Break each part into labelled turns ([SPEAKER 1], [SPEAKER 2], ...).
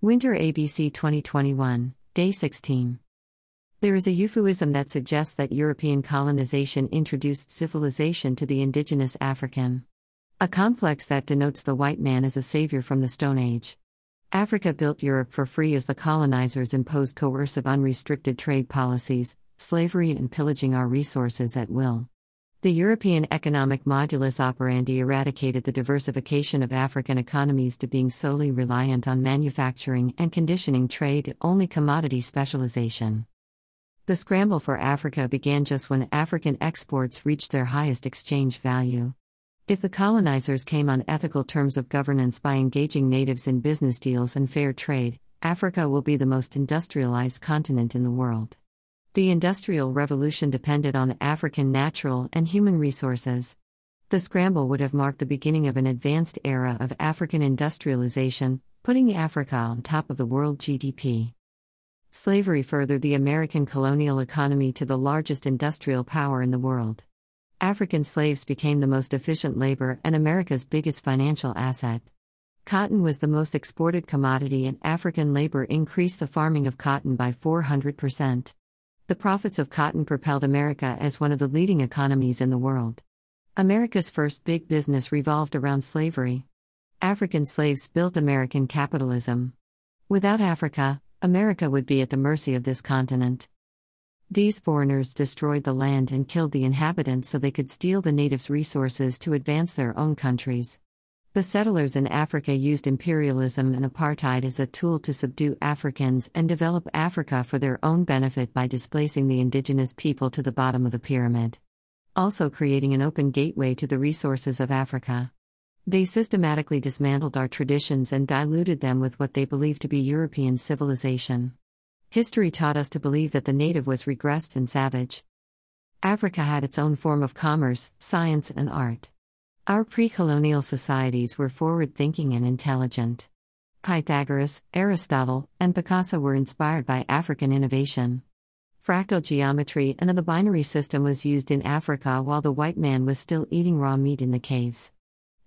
[SPEAKER 1] Winter ABC 2021, Day 16. There is a euphuism that suggests that European colonization introduced civilization to the indigenous African. A complex that denotes the white man as a savior from the Stone Age. Africa built Europe for free as the colonizers imposed coercive unrestricted trade policies, slavery, and pillaging our resources at will. The European economic modulus operandi eradicated the diversification of African economies to being solely reliant on manufacturing and conditioning trade only commodity specialization. The scramble for Africa began just when African exports reached their highest exchange value. If the colonizers came on ethical terms of governance by engaging natives in business deals and fair trade, Africa will be the most industrialized continent in the world. The Industrial Revolution depended on African natural and human resources. The scramble would have marked the beginning of an advanced era of African industrialization, putting Africa on top of the world GDP. Slavery furthered the American colonial economy to the largest industrial power in the world. African slaves became the most efficient labor and America's biggest financial asset. Cotton was the most exported commodity, and African labor increased the farming of cotton by 400%. The profits of cotton propelled America as one of the leading economies in the world. America's first big business revolved around slavery. African slaves built American capitalism. Without Africa, America would be at the mercy of this continent. These foreigners destroyed the land and killed the inhabitants so they could steal the natives' resources to advance their own countries. The settlers in Africa used imperialism and apartheid as a tool to subdue Africans and develop Africa for their own benefit by displacing the indigenous people to the bottom of the pyramid. Also, creating an open gateway to the resources of Africa. They systematically dismantled our traditions and diluted them with what they believed to be European civilization. History taught us to believe that the native was regressed and savage. Africa had its own form of commerce, science, and art. Our pre colonial societies were forward thinking and intelligent. Pythagoras, Aristotle, and Picasso were inspired by African innovation. Fractal geometry and the binary system was used in Africa while the white man was still eating raw meat in the caves.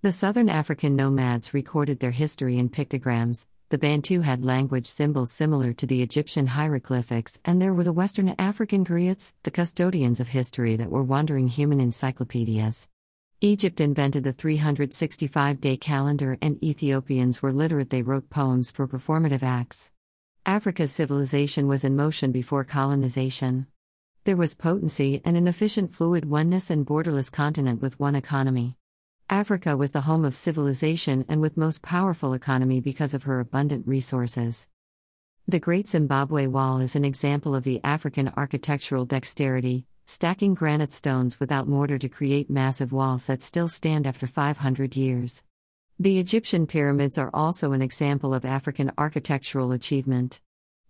[SPEAKER 1] The southern African nomads recorded their history in pictograms. The Bantu had language symbols similar to the Egyptian hieroglyphics, and there were the Western African griots, the custodians of history that were wandering human encyclopedias. Egypt invented the 365 day calendar, and Ethiopians were literate, they wrote poems for performative acts. Africa's civilization was in motion before colonization. There was potency and an efficient fluid oneness and borderless continent with one economy. Africa was the home of civilization and with most powerful economy because of her abundant resources. The Great Zimbabwe Wall is an example of the African architectural dexterity, stacking granite stones without mortar to create massive walls that still stand after 500 years. The Egyptian pyramids are also an example of African architectural achievement.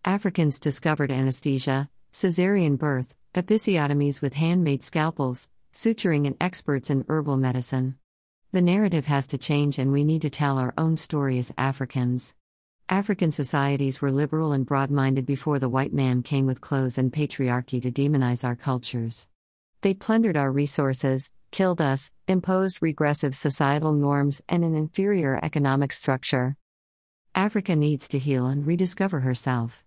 [SPEAKER 1] Africans discovered anesthesia, caesarean birth, episiotomies with handmade scalpels, suturing, and experts in herbal medicine. The narrative has to change, and we need to tell our own story as Africans. African societies were liberal and broad minded before the white man came with clothes and patriarchy to demonize our cultures. They plundered our resources, killed us, imposed regressive societal norms and an inferior economic structure. Africa needs to heal and rediscover herself.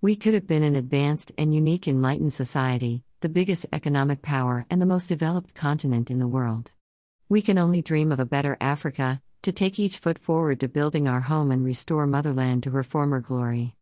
[SPEAKER 1] We could have been an advanced and unique enlightened society, the biggest economic power and the most developed continent in the world. We can only dream of a better Africa, to take each foot forward to building our home and restore motherland to her former glory.